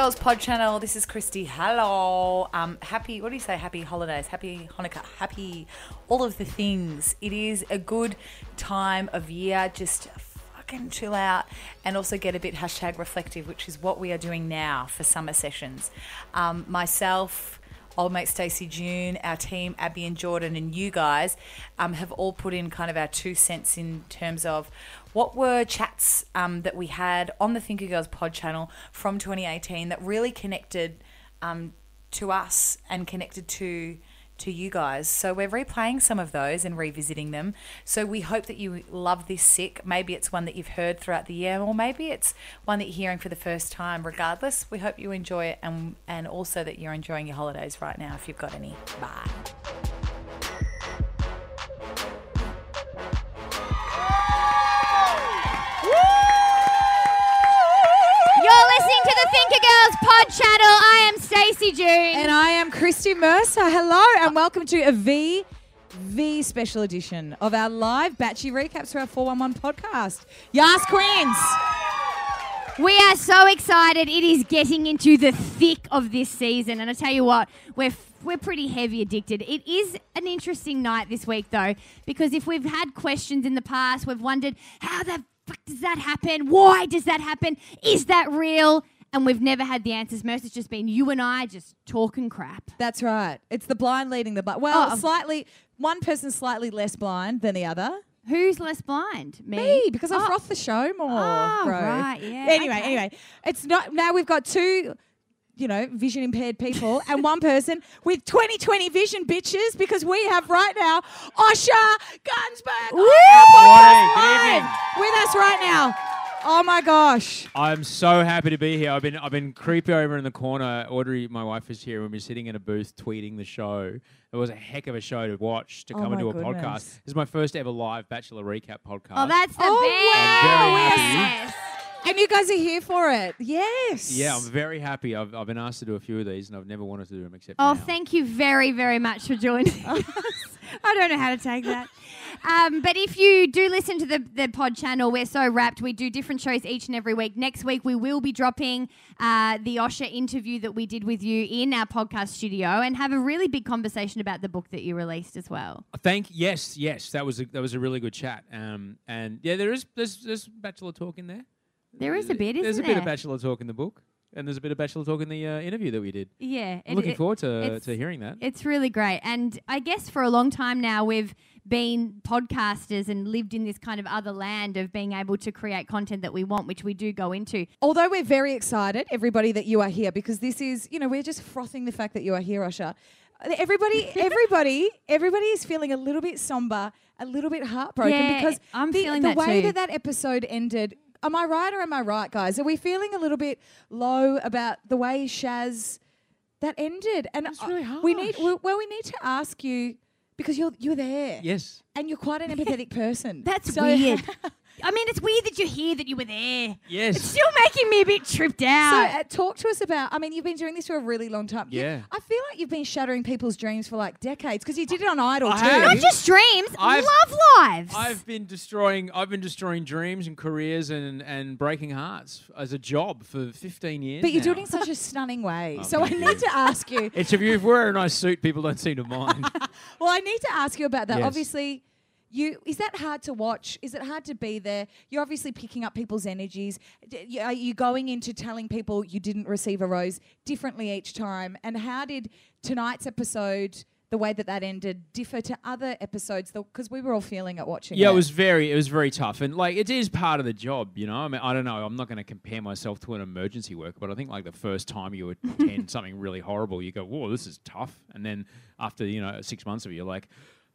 Girls pod channel. This is Christie. Hello. Um, happy, what do you say? Happy holidays, happy Hanukkah, happy all of the things. It is a good time of year. Just fucking chill out and also get a bit hashtag reflective, which is what we are doing now for summer sessions. Um, myself, old mate Stacey June, our team, Abby and Jordan, and you guys um, have all put in kind of our two cents in terms of what were chats um, that we had on the Thinker Girls pod channel from 2018 that really connected um, to us and connected to to you guys. So we're replaying some of those and revisiting them. So we hope that you love this sick. Maybe it's one that you've heard throughout the year, or maybe it's one that you're hearing for the first time. Regardless, we hope you enjoy it and and also that you're enjoying your holidays right now if you've got any. Bye. Thinker Girls pod channel. I am Stacey June. And I am Christie Mercer. Hello and welcome to a V V special edition of our live Batchy recaps for our 411 podcast. Yas Queens. we are so excited. It is getting into the thick of this season. And I tell you what, we're we're pretty heavy addicted. It is an interesting night this week, though, because if we've had questions in the past, we've wondered how the fuck does that happen? Why does that happen? Is that real? And we've never had the answers. Most it's just been you and I just talking crap. That's right. It's the blind leading the blind. Well, Oh. slightly, one person's slightly less blind than the other. Who's less blind? Me. Me, because I Oh. froth the show more, Oh, bro. right, yeah, Anyway, okay. anyway, it's not. Now we've got two, you know, vision impaired people and one person with 20/20 vision, bitches. Because we have right now Osher Gunsberg on our podcast good live evening. with us right now. Oh my gosh. I'm so happy to be here. I've been I've been creepy over in the corner. Audrey, my wife, is here, and we're sitting in a booth tweeting the show. It was a heck of a show to watch to Oh come my and do a goodness. podcast. This is my first ever live Bachelor recap podcast. Oh, that's the Oh, best. wow. I'm very happy. And you guys are here for it. Yes. yeah, I'm very happy. I've, I've been asked to do a few of these, and I've never wanted to do them except Oh, now. thank you very, very much for joining us. I don't know how to take that. Um, but if you do listen to the, the pod channel, we're so wrapped. We do different shows each and every week. Next week, we will be dropping uh, the Osher interview that we did with you in our podcast studio and have a really big conversation about the book that you released as well. Thank yes, yes. That was a, that was a really good chat. Um, and yeah, there is there's there's Bachelor talk in there. There is a bit, isn't There's a there? bit of Bachelor talk in the book, and there's a bit of Bachelor talk in the uh, interview that we did. Yeah. I'm it- looking it- forward to it's- to hearing that. It's really great. And I guess for a long time now, we've been podcasters and lived in this kind of other land of being able to create content that we want, which we do go into. Although we're very excited, everybody, that you are here because this is, you know, we're just frothing the fact that you are here, Osher. Everybody, everybody, everybody is feeling a little bit somber, a little bit heartbroken Yeah, because I'm the, feeling the that way too. that that episode ended. Am I right or am I right, guys? Are we feeling a little bit low about the way Shaz that ended? And It's really we need well, well, we need to ask you because you're you're there, yes. and you're quite an empathetic person. That's So- weird. I mean, it's weird that you're here, that you were there. Yes. It's still making me a bit tripped So, out. uh, talk to us about. I mean, you've been doing this for a really long time. You- Yeah. I feel like you've been shattering people's dreams for like decades because you did it on Idol I too. have. Not just dreams, I've- love lives. I've been destroying I've been destroying dreams and careers and, and breaking hearts as a job for 15 years. but you're now. it in such a stunning way. Oh, so I thank need to ask you. It's if you wear a nice suit, people don't seem to mind. Well, I need to ask you about that. Yes. Obviously, you is that hard to watch? Is it hard to be there? You're obviously picking up people's energies. D- Are you going into telling people you didn't receive a rose differently each time? And how did tonight's episode the way that that ended differ to other episodes? Because we were all feeling it watching. Yeah, it it was very, it was very tough, and like it is part of the job, you know. I mean, I don't know. I'm not going to compare myself to an emergency worker, but I think like the first time you attend something really horrible, you go, "Whoa, this is tough," and then after you know six months of it, you're like,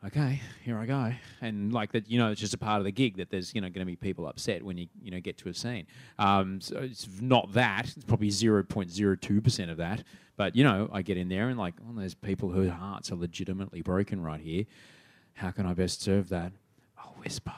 "Okay, here I go," and like that, you know, it's just a part of the gig that there's you know going to be people upset when you you know get to a scene. Um, so it's not that. It's probably zero point zero two percent of that, but you know, I get in there and like, oh, there's people whose hearts are legitimately broken right here. How can I best serve that? I'll whisper.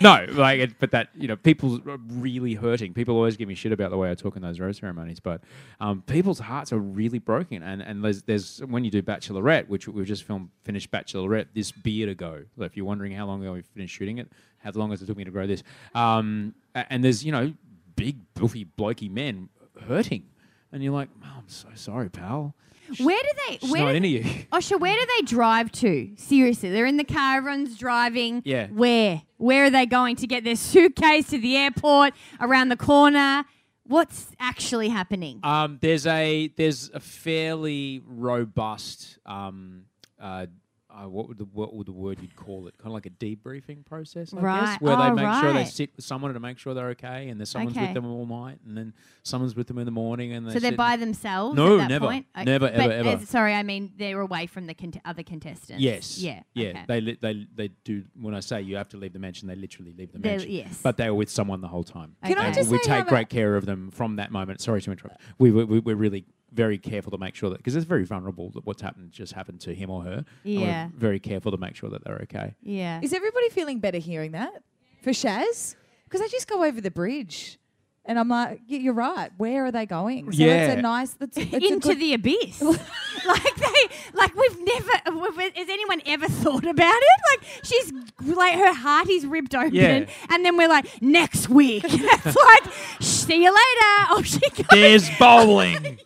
No, like, it, but that you know, people are really hurting. People always give me shit about the way I talk in those rose ceremonies, but um, people's hearts are really broken. And and there's there's when you do Bachelorette, which we've just filmed finished Bachelorette this beard ago. So if you're wondering how long ago we finished shooting it, how long has it took me to grow this? Um, and there's you know, big buffy blokey men hurting, and you're like, oh, I'm so sorry, pal. Where do they? She's where not do into you. Osher, where do they drive to? Seriously, they're in the car, everyone's driving. Yeah. Where? Where are they going to get their suitcase to the airport? Around the corner? What's actually happening? Um, there's a there's a fairly robust um, uh, uh, what would the what would the word you'd call it? Kind of like a debriefing process, I Right. guess, where they Oh, make sure they sit with someone to make sure they're okay, and there's someone's Okay. with them all night, and then someone's with them in the morning, and they so they're by themselves? No, at that never. Point? Uh, Never, but ever, ever. sorry, I mean they're away from the cont- other contestants. Yes. Yeah. Yeah. okay. They li- they they do. When I say you have to leave the mansion, they literally leave the They're- mansion. yes. But they were with someone the whole time. Can I just we say how take great care of them from that moment. Sorry to interrupt. We we we- we're really very careful to make sure that because it's very vulnerable that what's happened just happened to him or her. and we're Yeah. very careful to make sure that they're okay. yeah. Is everybody feeling better hearing that for Shaz? Because I just go over the bridge, and I'm like, yeah, you're right. Where are they going? So it's Yeah. a nice. That's it's into good- the abyss. like they, like we've never. we've- Has anyone ever thought about it? Like she's like her heart is ripped open, Yeah. and then we're like next week. it's like see you later. Oh, she goes. There's bowling.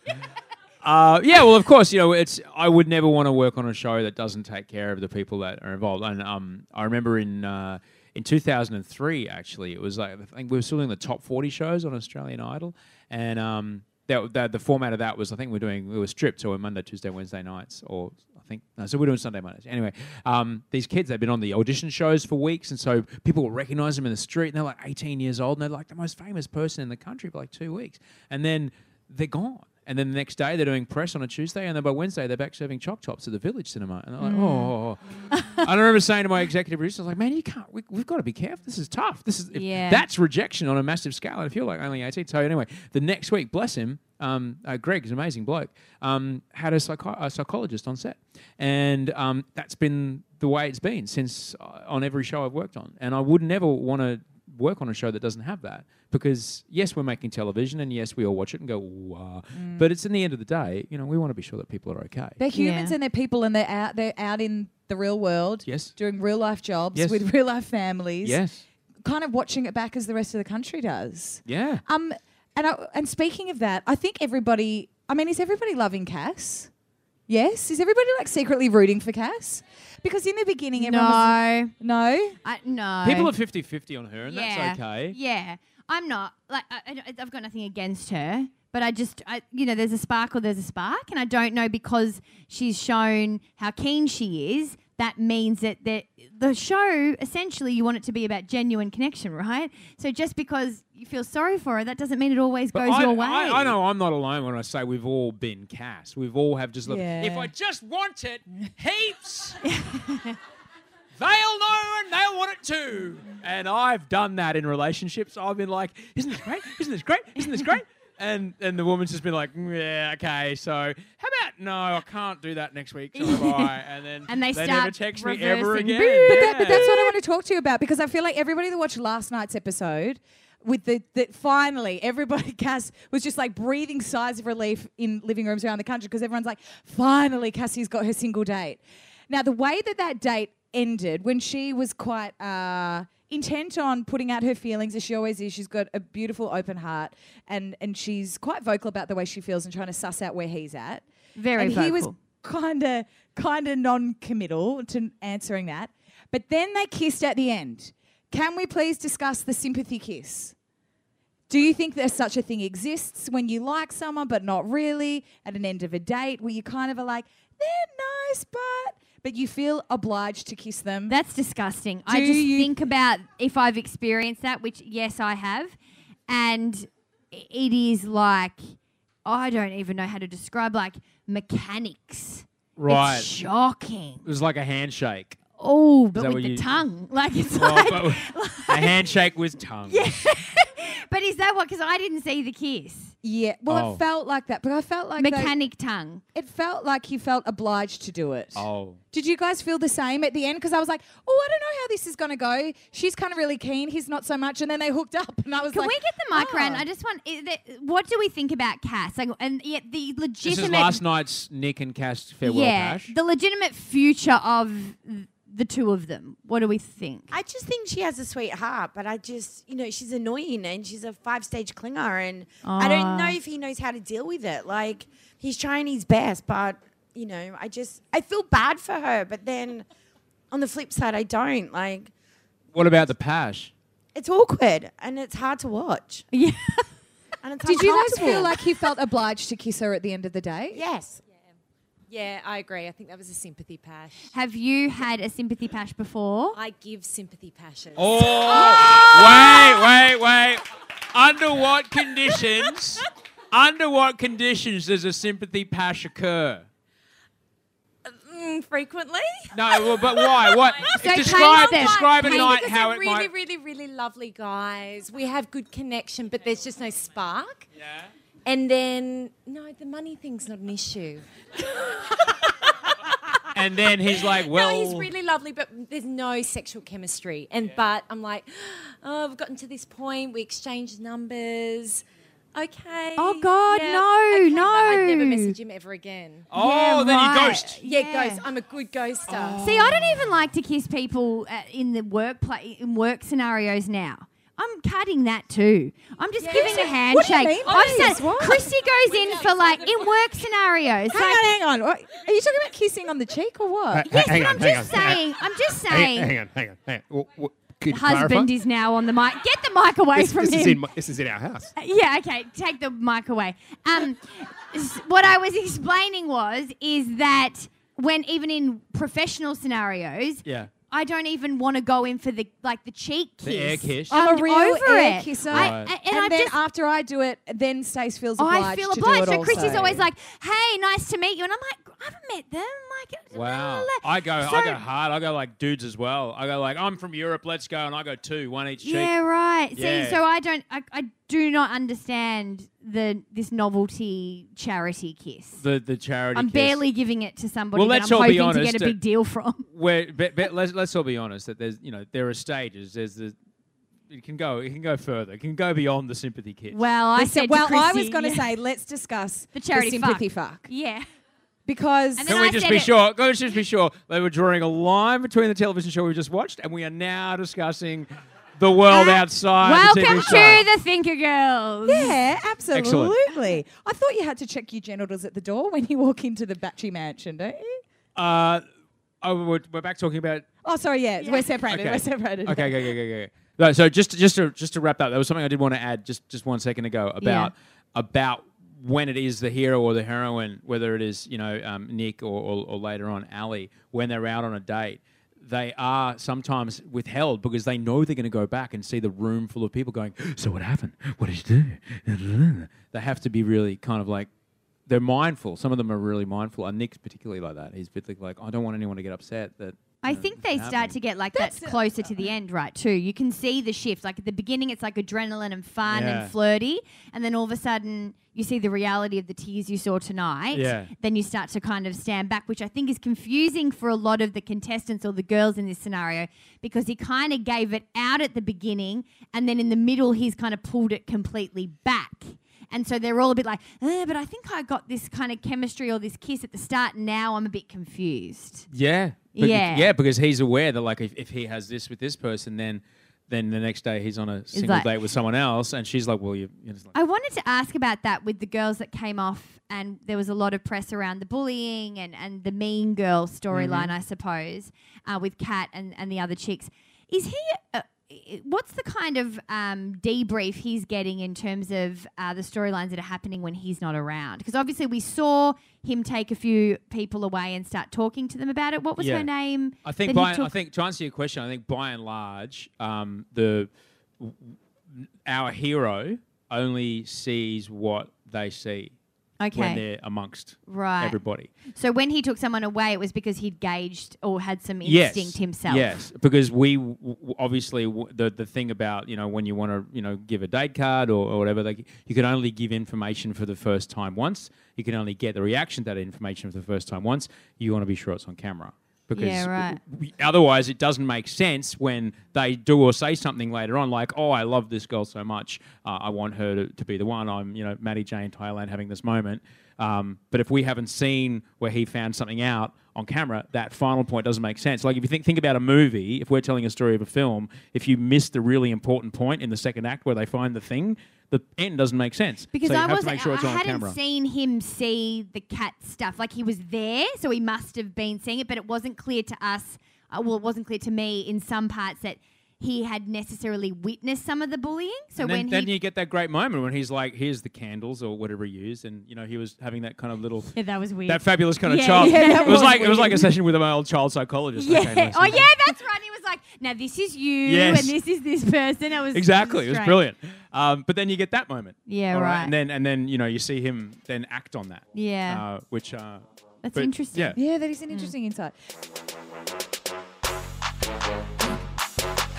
Uh, yeah, well, of course, you know, it's. I would never want to work on a show that doesn't take care of the people that are involved. And um, I remember in uh, in 2003, actually, it was like I think we were still doing the top 40 shows on Australian Idol, and um, that, that the format of that was I think we are doing we were stripped, so we're Monday, Tuesday, Wednesday nights, or I think no, so we're doing Sunday, Mondays. Anyway, um, these kids they've been on the audition shows for weeks, and so people will recognize them in the street, and they're like 18 years old, and they're like the most famous person in the country for like two weeks, and then they're gone. And then the next day they're doing press on a Tuesday, and then by Wednesday they're back serving choc tops at the Village Cinema. And they're like, oh. I remember saying to my executive producer, I was like, man, you can't, we, we've got to be careful. This is tough. This is, Yeah. that's rejection on a massive scale. And if you're like only 18, so anyway, the next week, bless him, um, uh, Greg is an amazing bloke, um, had a, psycho- a psychologist on set. And um, that's been the way it's been since uh, on every show I've worked on. And I would never want to work on a show that doesn't have that because yes we're making television and yes we all watch it and go ooh, ah. Mm. but it's in the end of the day you know we want to be sure that people are okay They're humans Yeah. and they're people, and they're out. They're out in the real world, yes doing real life jobs Yes. with real life families. yes kind of watching it back as the rest of the country does. yeah Um, and I, and speaking of that, I think everybody. I mean, is everybody loving Cass? Yes, is everybody like secretly rooting for Cass? Because in the beginning, everyone was No, no. I, no. people are 50-50 on her and yeah, that's okay Yeah, I'm not like I, I, I've got nothing against her, but I just I, you know there's a spark or there's a spark, and I don't know because she's shown how keen she is. That means that the the show essentially you want it to be about genuine connection, right? So just because you feel sorry for her, that doesn't mean it always But goes I, your way. I, I know I'm not alone when I say we've all been cast. We've all have just looked. Yeah. If I just want it, heaps, they'll know and they'll want it too. And I've done that in relationships. I've been like, isn't this great? Isn't this great? Isn't this great? And and the woman's just been like, "Mm, yeah, okay. So how about no? I can't do that next week. Shall I buy? And then And they never start text me ever reversing. again. Boo. But, that, but that's what I want to talk to you about because I feel like everybody that watched last night's episode with the that finally everybody Cass was just like breathing sighs of relief in living rooms around the country because everyone's like finally Cassie's got her single date. Now the way that that date ended when she was quite uh, intent on putting out her feelings as she always is she's got a beautiful open heart and and she's quite vocal about the way she feels and trying to suss out where he's at Very and he was kind of kind of non-committal to answering that. But then they kissed at the end. Can we please discuss the sympathy kiss? Do you think there's such a thing exists when you like someone but not really at an end of a date where you kind of are like, they're nice, but but you feel obliged to kiss them? That's disgusting. I just you- think about if I've experienced that, which yes, I have, and it is like I don't even know how to describe like mechanics. Right. It's shocking. It was like a handshake. Oh, but that with what the you- tongue, like it's Well, like. but a handshake with tongue. Yeah. But is that what? Because I didn't see the kiss. Yeah. Well, Oh. it felt like that, but I felt like they- Mechanic tongue. it felt like you felt obliged to do it. Oh. Did you guys feel the same at the end? Because I was like, oh, I don't know how this is going to go. She's kind of really keen. He's not so much. And then they hooked up, and I was Can like, we get the mic around? "Ah." I just want. i- that- What do we think about Cass? Like, and yet the This legitimate. is last night's Nick and Cass farewell yeah, bash. the legitimate future of the two of them. What do we think? I just think she has a sweet heart, but I just, you know, she's annoying and she's a five stage clinger, and I don't know if he knows how to deal with it. Like, he's trying his best, but, you know, I just, I feel bad for her, but then on the flip side, I don't. Like, What about the pash? it's awkward and it's hard to watch. Yeah. And it's Did you guys feel like he felt obliged to kiss her at the end of the day? Yes. Yeah, I agree. I think that was a sympathy pash. Have you had a sympathy pash before? I give sympathy pashes. Oh, wait, wait, wait. Under what conditions? under what conditions does a sympathy pash occur? Mm, frequently. No, well, but why? What? So describe paint them. describe a night how they're it really, might. really, really lovely guys. We have good connection, but there's just no spark. Yeah. And then, no, the money thing's not an issue. And then he's like, well, no, he's really lovely, but there's no sexual chemistry. And but I'm like, oh, we've gotten to this point. We exchanged numbers. Okay. Oh, God, yeah, no, okay, but I'd never no. message him ever again. oh, Yeah, then right. you ghost. Yeah, Yeah. ghost. I'm a good ghoster. See, I don't even like to kiss people uh, in the workplace in work scenarios now. I'm cutting that too. I'm just giving a handshake. What do you mean? I've said? Chrissy goes in for like in work scenarios. Hang like, on, hang on. What, are you talking about kissing on the cheek or what? yes, but on, I'm just on, hang on. saying. I'm just saying. hang on, hang on, hang on. W- w- Husband clarify? is now on the mic. Get the mic away this, from this him. is in my, this is in our house. Yeah, okay. Take the mic away. Um, what I was explaining was is that when even in professional scenarios, Yeah. I don't even want to go in for the like the cheek kiss. The air kiss. I'm a real over air it. kisser. I, Right. and, And, I then just after I do it, then Stace feels obliged I feel to obliged. do it So Chrissy's always like, "Hey, nice to meet you," and I'm like, "I haven't met them." Like, Wow. I go I go hard. I go like dudes as well. I go like I'm from Europe, let's go and I go two, one each cheek. Yeah, right. Yeah. See, so I don't, I, I do not understand the this novelty charity kiss. The the charity I'm kiss. barely giving it to somebody Well, that let's I'm all be hoping to get a big deal from. where but, but let's let's all be honest that there's you know there are stages. There's the it can go it can go further. It can go beyond the sympathy kiss. Well, I They said- said, to well, I was going to yeah. say, let's discuss The charity sympathy fuck. fuck. yeah. Because And can we I just be it. sure? Let's just be sure they were drawing a line between the television show we just watched, and we are now discussing the world outside. the Welcome TV show. to the Thinker Girls. Yeah, absolutely. Excellent. I thought you had to check your genitals at the door when you walk into the Batchy mansion, don't you? Uh, oh, we're, we're back talking about Oh, sorry, yeah, we're separated. Okay. We're separated. Okay, okay, okay, okay, okay. No, so just just to just to wrap up, there was something I did want to add just just one second ago about about when it is the hero or the heroine, whether it is you know um, Nick or, or or later on Ali, when they're out on a date. They are sometimes withheld because they know they're going to go back and see the room full of people going, So, what happened? What did you do? They have to be really kind of like, they're mindful. Some of them are really mindful. And Nick's particularly like that. He's particularly like, I don't want anyone to get upset that. I think they is start to get like that closer to the uh-huh. end, right? Too. You can see the shift. Like at the beginning, it's like adrenaline and fun Yeah. and flirty, and then all of a sudden, you see the reality of the tears you saw tonight. Yeah. Then you start to kind of stand back, which I think is confusing for a lot of the contestants or the girls in this scenario because he kind of gave it out at the beginning, and then in the middle, he's kind of pulled it completely back. And so they're all a bit like, eh, but I think I got this kind of chemistry or this kiss at the start. And now I'm a bit confused. Yeah. Bec- Yeah. Yeah, because he's aware that like if, if he has this with this person, then then the next day he's on a single like- date with someone else, and she's like, "Well, you." Like, I wanted to ask about that with the girls that came off, and there was a lot of press around the bullying and, and the mean girl storyline, I suppose, uh, with Kat and, and the other chicks. Is he? Uh, what's the kind of um, debrief he's getting in terms of uh, the storylines that are happening when he's not around? Because obviously we saw him take a few people away and start talking to them about it. What was Yeah. her name? I think that he by, I took- think to answer your question, I think by and large, um, the our hero only sees what they see when Okay. they're amongst Right. everybody. So when he took someone away, it was because he'd gauged or had some instinct himself. Yes, because we w- w- obviously w- the the thing about you know when you want to you know give a date card or, or whatever, like you can only give information for the first time once. You can only get the reaction to that information for the first time once. You want to be sure it's on camera. Because Yeah, right. w- otherwise, it doesn't make sense when they do or say something later on, like, "Oh, I love this girl so much. Uh, I want her to, to be the one." I'm, you know, Maddie Jane Thailand having this moment. Um, but if we haven't seen where he found something out on camera, that final point doesn't make sense. Like if you think think about a movie, if we're telling a story of a film, if you miss the really important point in the second act where they find the thing, the end doesn't make sense. Because so I have wasn't, sure I on hadn't seen him see the cat stuff. Like he was there, so he must have been seeing it, but it wasn't clear to us. Uh, well, it wasn't clear to me in some parts that he had necessarily witnessed some of the bullying. So and then, when then he, you get that great moment when he's like, "Here's the candles" or whatever he used, and you know he was having that kind of little, yeah, that was weird. that fabulous kind of Yeah, child. yeah, that it was, was like it was like a session with my old child psychologist. yeah. Okay, nice. oh yeah, that's right. He was like, "Now this is you, Yes. and this is this person." It was exactly. It was strange. brilliant. Um, but then you get that moment. Yeah, all right. And then and then you know you see him then act on that. Yeah. Uh, which uh, That's interesting. Yeah. Yeah, that is an interesting insight.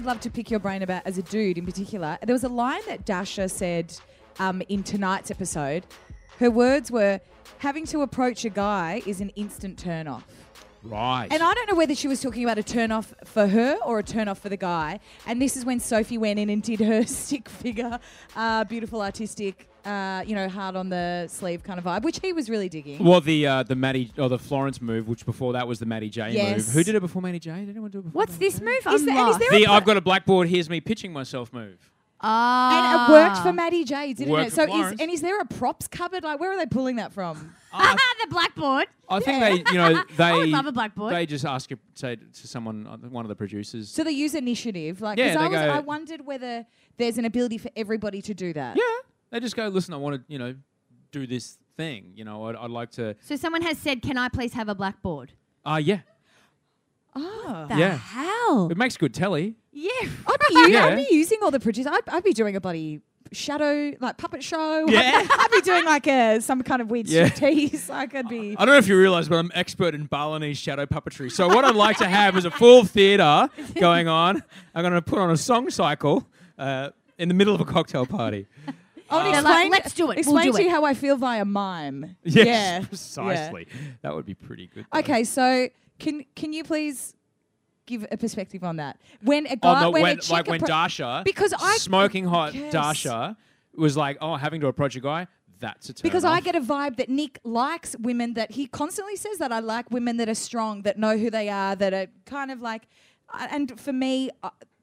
I'd love to pick your brain about as a dude in particular. There was a line that Dasha said um, in tonight's episode. Her words were, having to approach a guy is an instant turn off. Right. And I don't know whether she was talking about a turn off for her or a turn off for the guy. And this is when Sophie went in and did her stick figure, uh, beautiful artistic, uh, you know, hard on the sleeve kind of vibe, which he was really digging. well, the uh, the Maddie or the Florence move, which before that was the Maddie J Yes. move. Who did it before Maddie J? Did anyone do it before? What's Maddie this J? move? Is I'm there- and is lost. there The a- I've got a blackboard. Here's me pitching myself move. Ah. and it worked for Maddie J, didn't Worked it? for So, is, Florence. and is there a props cupboard? Like, where are they pulling that from? I, the blackboard. I think they, you know, they I would love a blackboard. They just ask you, say to someone, uh, one of the producers. So they use initiative, like, Yeah, because I, they was, go- I wondered whether there's an ability for everybody to do that. yeah, they just go, listen, I want to, you know, do this thing. You know, I'd, I'd like to. So someone has said, "Can I please have a blackboard?" Ah, yeah, Oh. The Yeah. hell? it makes good telly. Yeah. I'd be, u- Yeah. I'd be using all the producers. I'd, I'd be doing a bloody shadow, like puppet show. Yeah. I'd, be doing like a some kind of weird Yeah. striptease. Like I'd be. I don't know if you realise, but I'm expert in Balinese shadow puppetry. So what I'd like to have is a full theatre going on. I'm going to put on a song cycle uh, in the middle of a cocktail party. I want to like, "Let's do it. We'll Explain do to you how I feel via mime. Yes, Yeah. precisely. That would be pretty good. though. Okay, so can can you please give a perspective on that? When a Oh guy, no! when, When, a chick like when Dasha, Because I- smoking hot Yes. Dasha was like, oh, having to approach a guy. that's a turn Because I get a vibe that Nick likes women that he constantly says that I like women that are strong, that know who they are, that are kind of like. uh, And for me,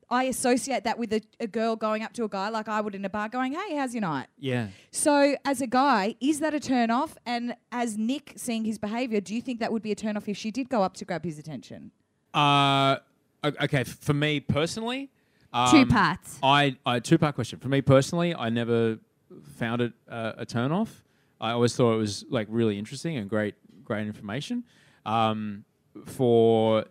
I, I associate that with a, a girl going up to a guy like I would in a bar, going, "Hey, how's your night?" yeah. So, as a guy, is that a turn off? And as Nick seeing his behaviour, do you think that would be a turn off if she did go up to grab his attention? Uh, okay. For me personally, Two um, parts. I, I two part question. For me personally, I never found it uh, a turn off. I always thought it was like really interesting and great, great information. Um, for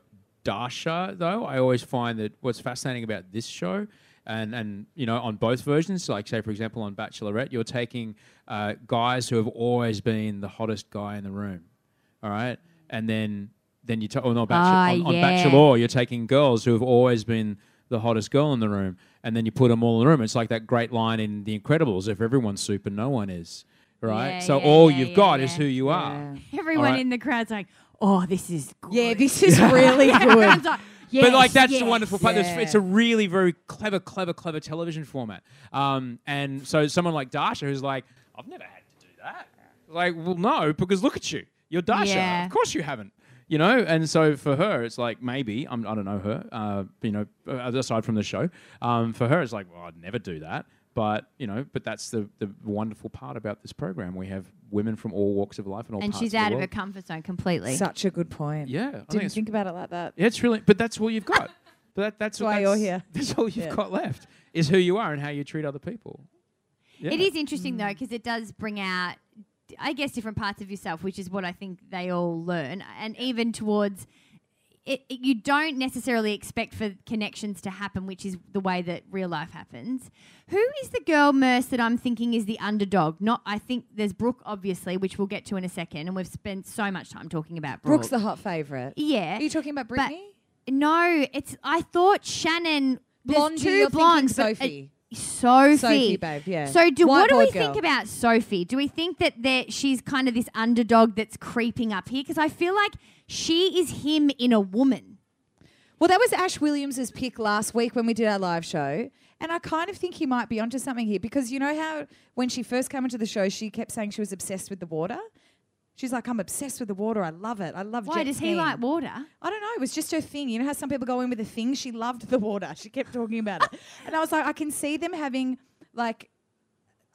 Dasha, though, I always find that what's fascinating about this show, and and you know, on both versions, like say for example on Bachelorette, you're taking uh, guys who have always been the hottest guy in the room, all right, and then then you ta- or not Bachelor, Ah, on, on. Bachelor, you're taking girls who have always been the hottest girl in the room, and then you put them all in the room. It's like that great line in The Incredibles: "If everyone's super, no one is." Right. Yeah, so yeah, all yeah, you've yeah, got is who you are. Everyone Alright. in the crowd's like, "Oh, this is good." Yeah, this is really good. Like, but like that's yes." the wonderful part. It's- It's a really very clever, clever, clever television format. Um, and so someone like Dasha who's like, I've never had to do that. Like, well, no, because look at you. You're Dasha. Yeah. Of course you haven't. You know, and so for her, it's like maybe I'm, I don't know her. Uh, you know, aside from the show, um, for her, it's like, well, I'd never do that. But you know, but that's the the wonderful part about this program. We have women from all walks of life and all and parts she's of the out of her comfort zone completely. Such a good point. Yeah, I Didn't it's- think about it like that. Yeah, it's really, but that's all you've got. But that, that's why that's, you're here. That's all you've Yeah. got left is who you are and how you treat other people. Yeah. It is interesting though mm. because it does bring out, I guess, different parts of yourself, which is what I think they all learn, and even towards. It, it- you don't necessarily expect for connections to happen, which is the way that real life happens. Who is the girl, Merce, that I'm thinking is the underdog? Not, I think there's Brooke, obviously, which we'll get to in a second, and we've spent so much time talking about Brooke. Brooke's the hot favourite. yeah. Are you talking about Brittany? No, it's. I thought Shannon. there's Blondie, two you're thinking blondes. Sophie. Sophie. Sophie, babe, yeah. So, do what do we Whiteboard think about Sophie? Do we think that there, she's kind of this underdog that's creeping up here? Because I feel like she is him in a woman. Well, that was Ash Williams's pick last week when we did our live show. And I kind of think he might be onto something here because you know how when she first came into the show, she kept saying she was obsessed with the water? She's like, I'm obsessed with the water. I love it. I love Why does he like water? I don't know. It was just her thing. You know how some people go in with a thing? She loved the water. She kept talking about it. And I was like, I can see them having like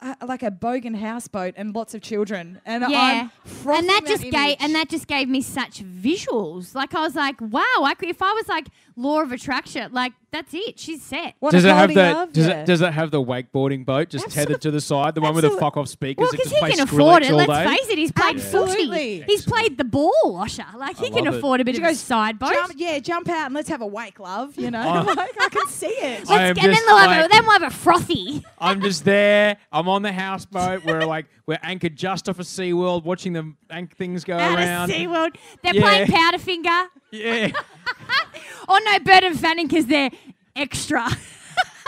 uh, like a bogan houseboat and lots of children. And Yeah, I'm and that just gave and that just gave me such visuals. Like I was like, wow. I could, if I was like law of attraction, like that's it. She's set. What does it have quality that? Does yeah. it does it have the wakeboarding boat just tethered to the side, the one with the Absolute- fuck off speakers? Well, that because just he play can afford Skrillex it. all Let's day? face it, he's played Absolutely. footy. He's played the ball, Osher. Like he I can love it. afford a bit She of a goes, side boat. Jump, yeah, jump out and let's have a wake, love. You know, Oh. like I can see it. I am and then just they'll have like- a, then we'll have a frothy. I'm just there. I'm on the houseboat. We're like we're anchored just off of SeaWorld, watching the anch- things go out around. of SeaWorld. They're Yeah. playing Powderfinger. Yeah. Oh no, Bernard Fanning because they're extra.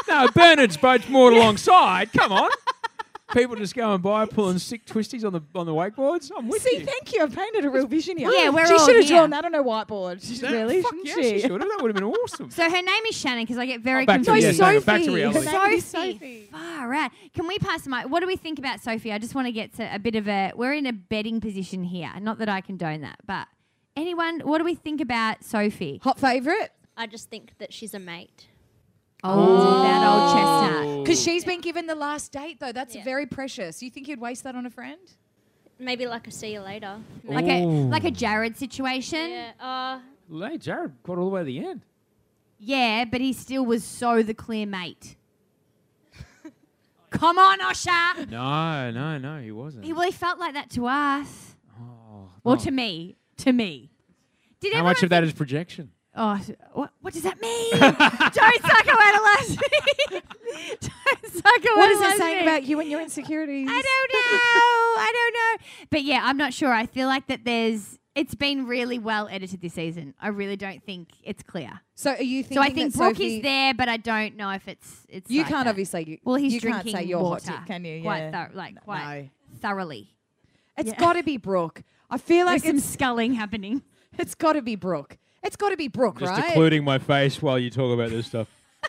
No, Bernard's boat's moored alongside. Come on. People just going by pulling sick twisties on the on the wakeboards. I'm with See, you. thank you. I've painted a real vision here. Yeah, we're she all should have here. drawn that on her whiteboard. She That- really, fuck shouldn't yeah, she? she should have. That would have been awesome. so her name is Shannon because I get very Oh, back to- confused. yeah, no, no, back to reality. Her name is Sophie. Sophie. Far out. Can we pass the mic? What do we think about Sophie? I just want to get to a bit of a. We're in a betting position here. Not that I condone that, but anyone, what do we think about Sophie? Hot favourite? I just think that she's a mate. Oh, that old chestnut. Because she's been given the last date, though. That's Yeah. very precious. You think you'd waste that on a friend? Maybe like a see you later. Like a like a Jared situation. Yeah. Uh, Hey, Jared got all the way to the end. Yeah, but he still was so the clear mate. Come on, Osher. No, no, no, he wasn't. He, well, he felt like that to us. Oh, Well, no. to me. To me. Did How much of that is projection? Oh, what, what does that mean? Don't psychoanalyze away to last week. Don't psychoanalyze away What to it saying week. about you and your insecurities? I don't know. I don't know. But yeah, I'm not sure. I feel like that there's. It's been really well edited this season. I really don't think it's clear. So are you thinking So I think that Brooke Sophie, is there, but I don't know if it's it's. You like can't that. obviously. Well, he's you drinking can't say you're water, hot, tip, can you? Quite Yeah. thor- like quite No. thoroughly. It's Yeah. got to be Brooke. I feel like There's some sculling happening. it's got to be Brooke. It's got to be Brooke, right. Just right? occluding my face while you talk about this stuff.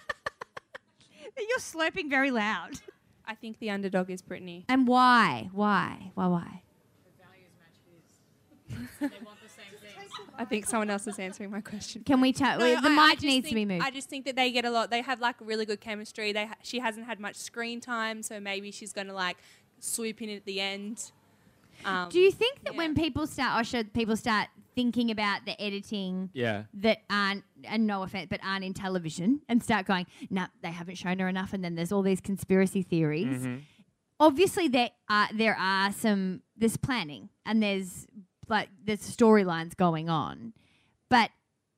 You're slurping very loud. I think the underdog is Brittany. And why? Why? Why? Why? I think someone else is answering my question. Can we ta- No, the I- I mic just needs to be moved. I just think that they get a lot. They have like really good chemistry. They ha- she hasn't had much screen time, so maybe she's going to like swoop in at the end. Um, Do you think that when people start, or should people start thinking about the editing Yeah. that aren't, and no offense, but aren't in television, and start going, no, they haven't shown her enough, and then there's all these conspiracy theories. Mm-hmm. Obviously, there are there are some there's planning, and there's like there's storylines going on, but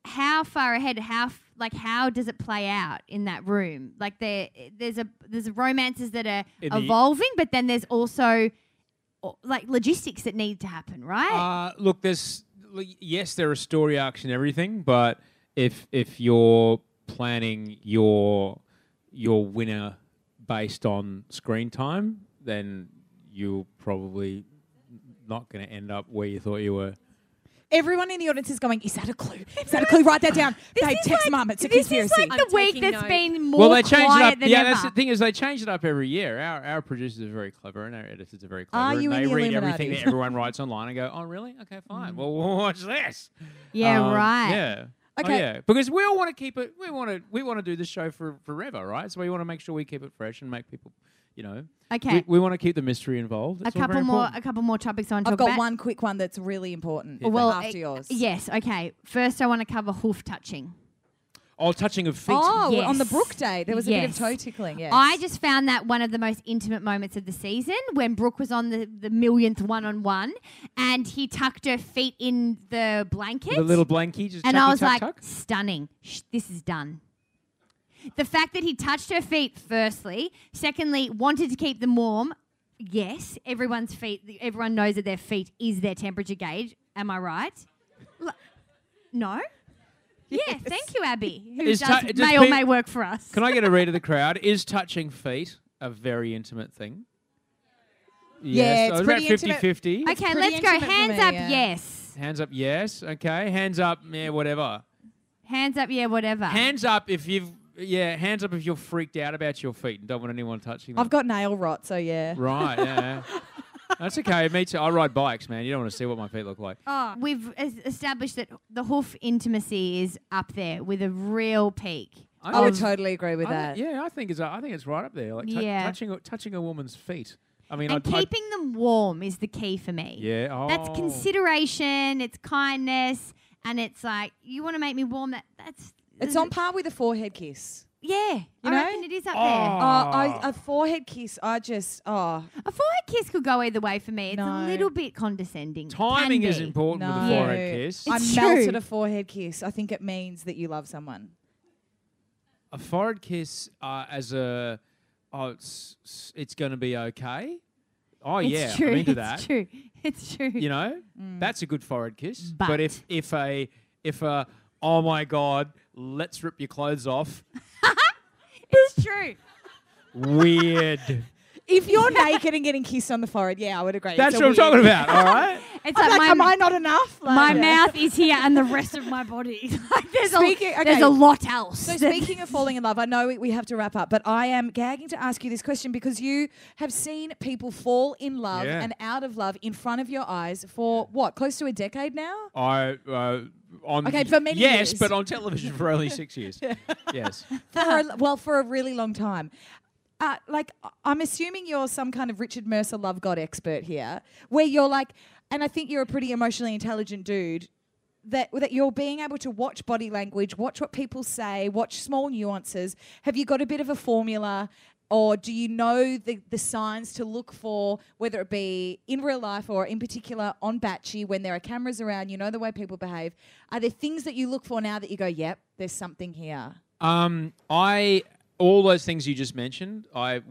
how far ahead? How f- like how does it play out in that room? Like there there's a there's romances that are In the- evolving, but then there's also o- like logistics that need to happen, right? Uh, look, there's yes, there are story arcs and everything, but if if you're planning your your winner based on screen time, then you're probably not going to end up where you thought you were. Everyone in the audience is going, is that a clue? Is that a clue? Write that down. Babe, text mum. It's a this conspiracy. is like the week that's been more well, they change it quiet up. than Yeah, ever. that's the thing is they change it up every year. Our our producers are very clever and our editors are very clever. Are and you in they the read Illuminati? everything that everyone writes online and go, "Oh, really? Okay, fine. Well, we'll watch this." Yeah, Um, right. Yeah. Oh, Okay. yeah, because we all want to keep it. We want to. We want to do this show for forever, right? So we want to make sure we keep it fresh and make people, you know. Okay. We, we want to keep the mystery involved. a It's all couple more, a couple more topics on. I've talk got about. one quick one that's really important. Well, after uh, yours. Yes. Okay. First, I want to cover hoof touching. Oh, touching of feet. Oh, on the Yes. Brook day, there was a bit of toe tickling. Yes. I just found that one of the most intimate moments of the season when Brooke was on the, the millionth one on one and he tucked her feet in the blanket. the little blankie, just and tucky, I was tuck, like, tuck. stunning. Shh, this is done. The fact that he touched her feet, firstly. Secondly, wanted to keep them warm. Yes, everyone's feet, everyone knows that their feet is their temperature gauge. Am I right? L- no? Yeah, thank you, Abby, who Is does, tu- does may or peop- may work for us. Can I get a read of the crowd? Is touching feet a very intimate thing? Yeah, Yes, it's oh, so about pretty 50 intimate. 50. Okay, let's go. Hands me, up, yeah. yes. Hands up, yes. Okay. Hands up, yeah, whatever. Hands up, yeah, whatever. Hands up if you've, yeah, hands up if you're freaked out about your feet and don't want anyone touching them. I've got nail rot, so yeah. Right, yeah. That's okay. Me too. I ride bikes, man. You don't want to see what my feet look like. Oh, we've es- established that the hoof intimacy is up there with a real peak. I would totally agree with I that. thi- yeah, I think it's uh, I think it's right up there. Like tou- Yeah. touching a- touching a woman's feet. I mean, and I'd, I'd- keeping them warm is the key for me. yeah. Oh. That's consideration, it's kindness, and it's like, you want to make me warm. That That's. It's on par with a forehead kiss. Yeah, You I know? reckon it is up Oh, there. I, a forehead kiss, I just, oh. A forehead kiss could go either way for me. It's No. a little bit condescending. Timing Can is be. important with a No. forehead kiss. I It's melted true. a forehead kiss. I think it means that you love someone. a forehead kiss uh, as a oh it's s- it's going to be okay. Oh It's yeah, true. I'm into it's true. It's true. You know, Mm. that's a good forehead kiss. But- But, if if a if a oh my god, let's rip your clothes off. It's true. Weird. If you're naked and getting kissed on the forehead, yeah, I would agree. That's It's a what I'm weird- talking about. All right. It's I'm like, like, am I not enough? Like, my yeah. mouth is here and the rest of my body. like there's, Speaking- a, okay. there's a lot else. So speaking of falling in love, I know we- we have to wrap up, but I am gagging to ask you this question because you have seen people fall in love Yeah. and out of love in front of your eyes for what, close to a decade now? I uh, on Okay, for many yes, years. but on television for only six years. yes. For a, well, for a really long time. Uh, like, I'm assuming you're some kind of Richard Mercer love God expert here, where you're like, and I think you're a pretty emotionally intelligent dude. That, that you're being able to watch body language, watch what people say, watch small nuances. Have you got a bit of a formula, or do you know the, the signs to look for, whether it be in real life or in particular on Batchy when there are cameras around? You know the way people behave. Are there things that you look for now that you go, yep, there's something here? Um, I all those things you just mentioned, I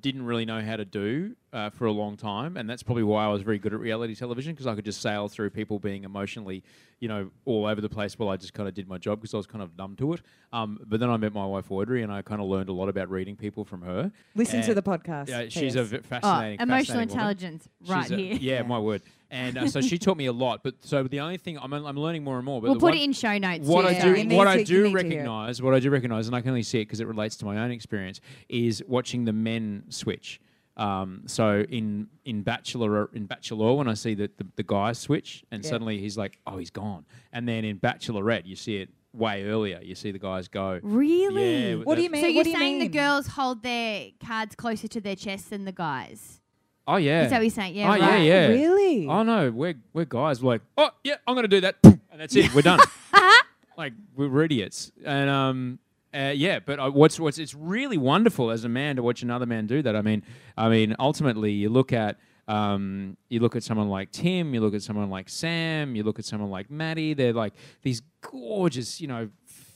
didn't really know how to do uh, for a long time, and that's probably why I was very good at reality television because I could just sail through people being emotionally, you know, all over the place while I just kind of did my job because I was kind of numb to it. Um, but then I met my wife Audrey, and I kind of learned a lot about reading people from her. Listen to the podcast. Yeah, she's a P.S. fascinating, Oh, emotional fascinating woman. intelligence right She's a- here. yeah, my word. And uh, so she taught me a lot. But so the only thing I'm, I'm learning more and more. But We'll put one- it in show notes. What too, I do, we what I to- you do need to hear it. recognize, what I do recognize, and I can only see it because it relates to my own experience, is watching the men switch. Um, so in in Bachelor in Bachelor, when I see that the, the guys switch, and Yeah. suddenly he's like, oh, he's gone, and then in Bachelorette, you see it way earlier. You see the guys go. Really? Yeah, What do you mean? So you're what do you saying the girls hold their cards closer to their chests than the guys? Oh yeah. Is that what you're saying? Yeah. oh right. yeah, yeah. Really? Oh no, we're we're guys. We're like, oh yeah, I'm gonna do that, and that's it. We're done. like we're, we're idiots, and um, uh, yeah. But uh, what's what's it's really wonderful as a man to watch another man do that. I mean, I mean, ultimately, you look at. Um, you look at someone like Tim, you look at someone like Sam, you look at someone like Maddie. They're like these gorgeous, you know,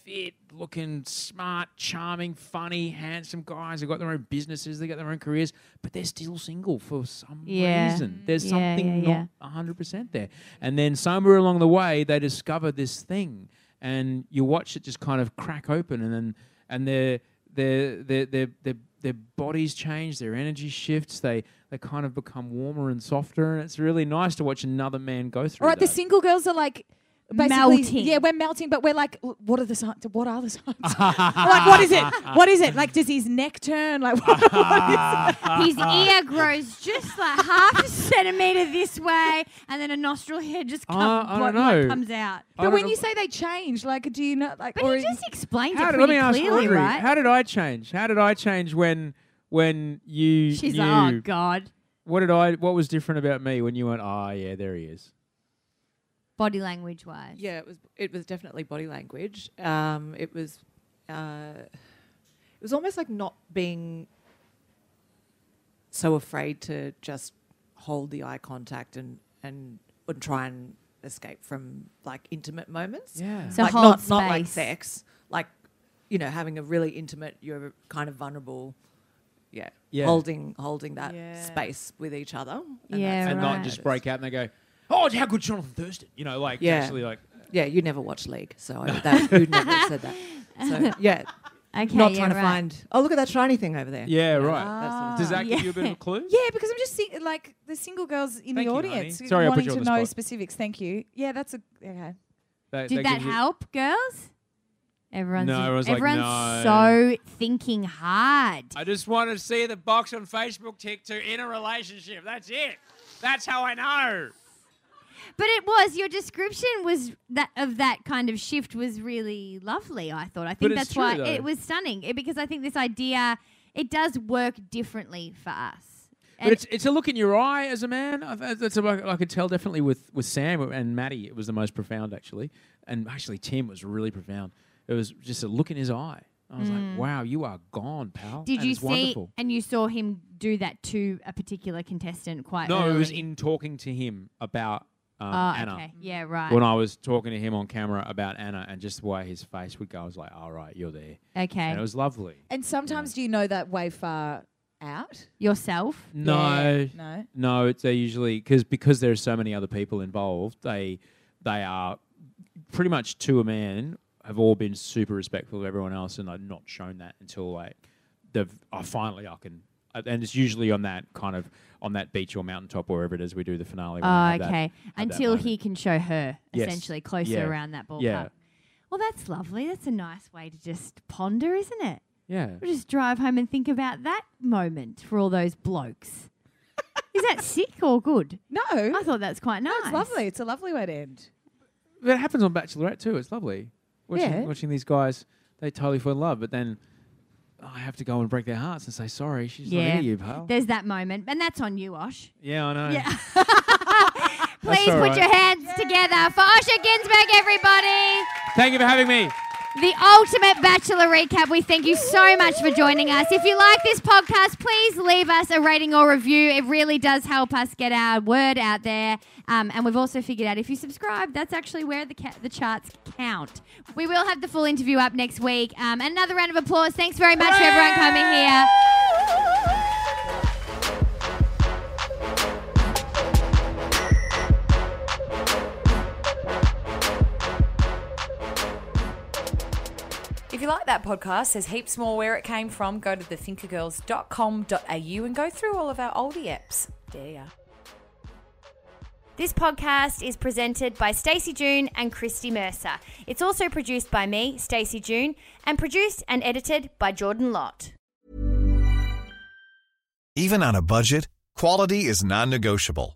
fit looking, smart, charming, funny, handsome guys. They've got their own businesses, they've got their own careers, but they're still single for some Yeah. reason. There's Yeah, something yeah, not 100% there. And then somewhere along the way, they discover this thing, and you watch it just kind of crack open, and then and their their their their their, their bodies change, their energy shifts. They they kind of become warmer and softer, and it's really nice to watch another man go through. All right, the single girls are like basically Melting. Yeah, we're melting, but we're like, what are the signs? What are the signs? like, what is it? What is it? Like, does his neck turn? Like, what, what is it? His ear grows just like half a centimeter this way, and then a nostril hair just come, Uh, I what- don't what know. comes out. I But when know- you say they change, like, do you know? Like, But or he just explained how it did, let pretty me ask clearly, Audrey, right? how did I change? How did I change when when you She's knew? like, oh god, What did I? What was different about me when you went? Ah, yeah, there he is. Body language wise. Yeah, it was. It was definitely body language. Um, it was. Uh, it was almost like not being so afraid to just hold the eye contact and and, and try and escape from like intimate moments. Yeah. So like hold not not like sex, like you know having a really intimate. You're kind of vulnerable. Yeah. Yeah. Holding holding that Yeah. space with each other. And Yeah, that's and what not just break out and they go, "Oh, how good Jonathan Thurston!" You know, like Yeah. actually, like Yeah, you never watch League, so I, that, who never said that? So yeah, Okay, not yeah, trying to right. find. Oh, look at that shiny thing over there. yeah, You know, right. that ah, Does stuff. that give you a bit of a clue? Yeah, because I'm just seeing like the single girls in Thank the you, honey. audience Sorry, I put wanting you on to the know spot. specifics. Thank you. Yeah, that's a okay. That, Did that gives help, girls? Everyone's, No, everyone's like, everyone's no. so thinking hard. I just want to see the box on Facebook tick to in a relationship. That's it. That's how I know. But it was your description was that of that kind of shift was really lovely. I thought. I think that's true, why though. it was stunning It- because I think this idea it does work differently for us. But it's it's a look in your eye as a man. I, that's what I could tell definitely with with Sam and Maddie. It was the most profound actually, and actually Tim was really profound. It was just a look in his eye. I was like, "Wow, you are gone, pal." Mm. Did And you it's see Wonderful. and you saw him do that to a particular contestant quite No, early? it was in talking to him about um, Oh, Anna. okay. Yeah, right. When I was talking to him on camera about Anna, and just the way his face would go, I was like, "All right, you're there." okay. And it was lovely. And sometimes do you know that way far out? Yourself? No, Yeah, no. no. It's they usually because because there are so many other people involved. They they are pretty much to a man have all been super respectful of everyone else, and I've not shown that until like they've. Oh, finally, I can. Uh, And it's usually on that kind of on that beach or mountaintop, or wherever it is, we do the finale. Oh, okay. that Until he can show her Yes. essentially closer Yeah. around that ballpark. Yeah. Well, that's lovely. That's a nice way to just ponder, isn't it? Yeah. We'll just drive home and think about that moment for all those blokes. Is that sick or good? No. I thought that's quite nice. No, It's lovely. It's a lovely way to end. But it happens on Bachelorette too. It's lovely watching Yeah. watching these guys. They totally fall in love, but then I have to go and break their hearts and say sorry. She's not Yeah. into you, pal. There's that moment, and that's on you, Osh. Yeah, I know. Yeah. Please put right. your hands together for Osher Günsberg, everybody. Thank you for having me. The ultimate Bachelor recap. We thank you so much for joining us. If you like this podcast, please leave us a rating or review. It really does help us get our word out there. Um, and we've also figured out if you subscribe, that's actually where the ca- the charts count. We will have the full interview up next week. Um, another round of applause. Thanks very much for everyone coming here. Like that podcast, there's heaps more where it came from. Go to thethinkergirls.com.au and go through all of our oldie apps. There ya. This podcast is presented by Stacey June and Christie Mercer. It's also produced by me, Stacey June, and produced and edited by Jordan Lott. Even on a budget, quality is non-negotiable.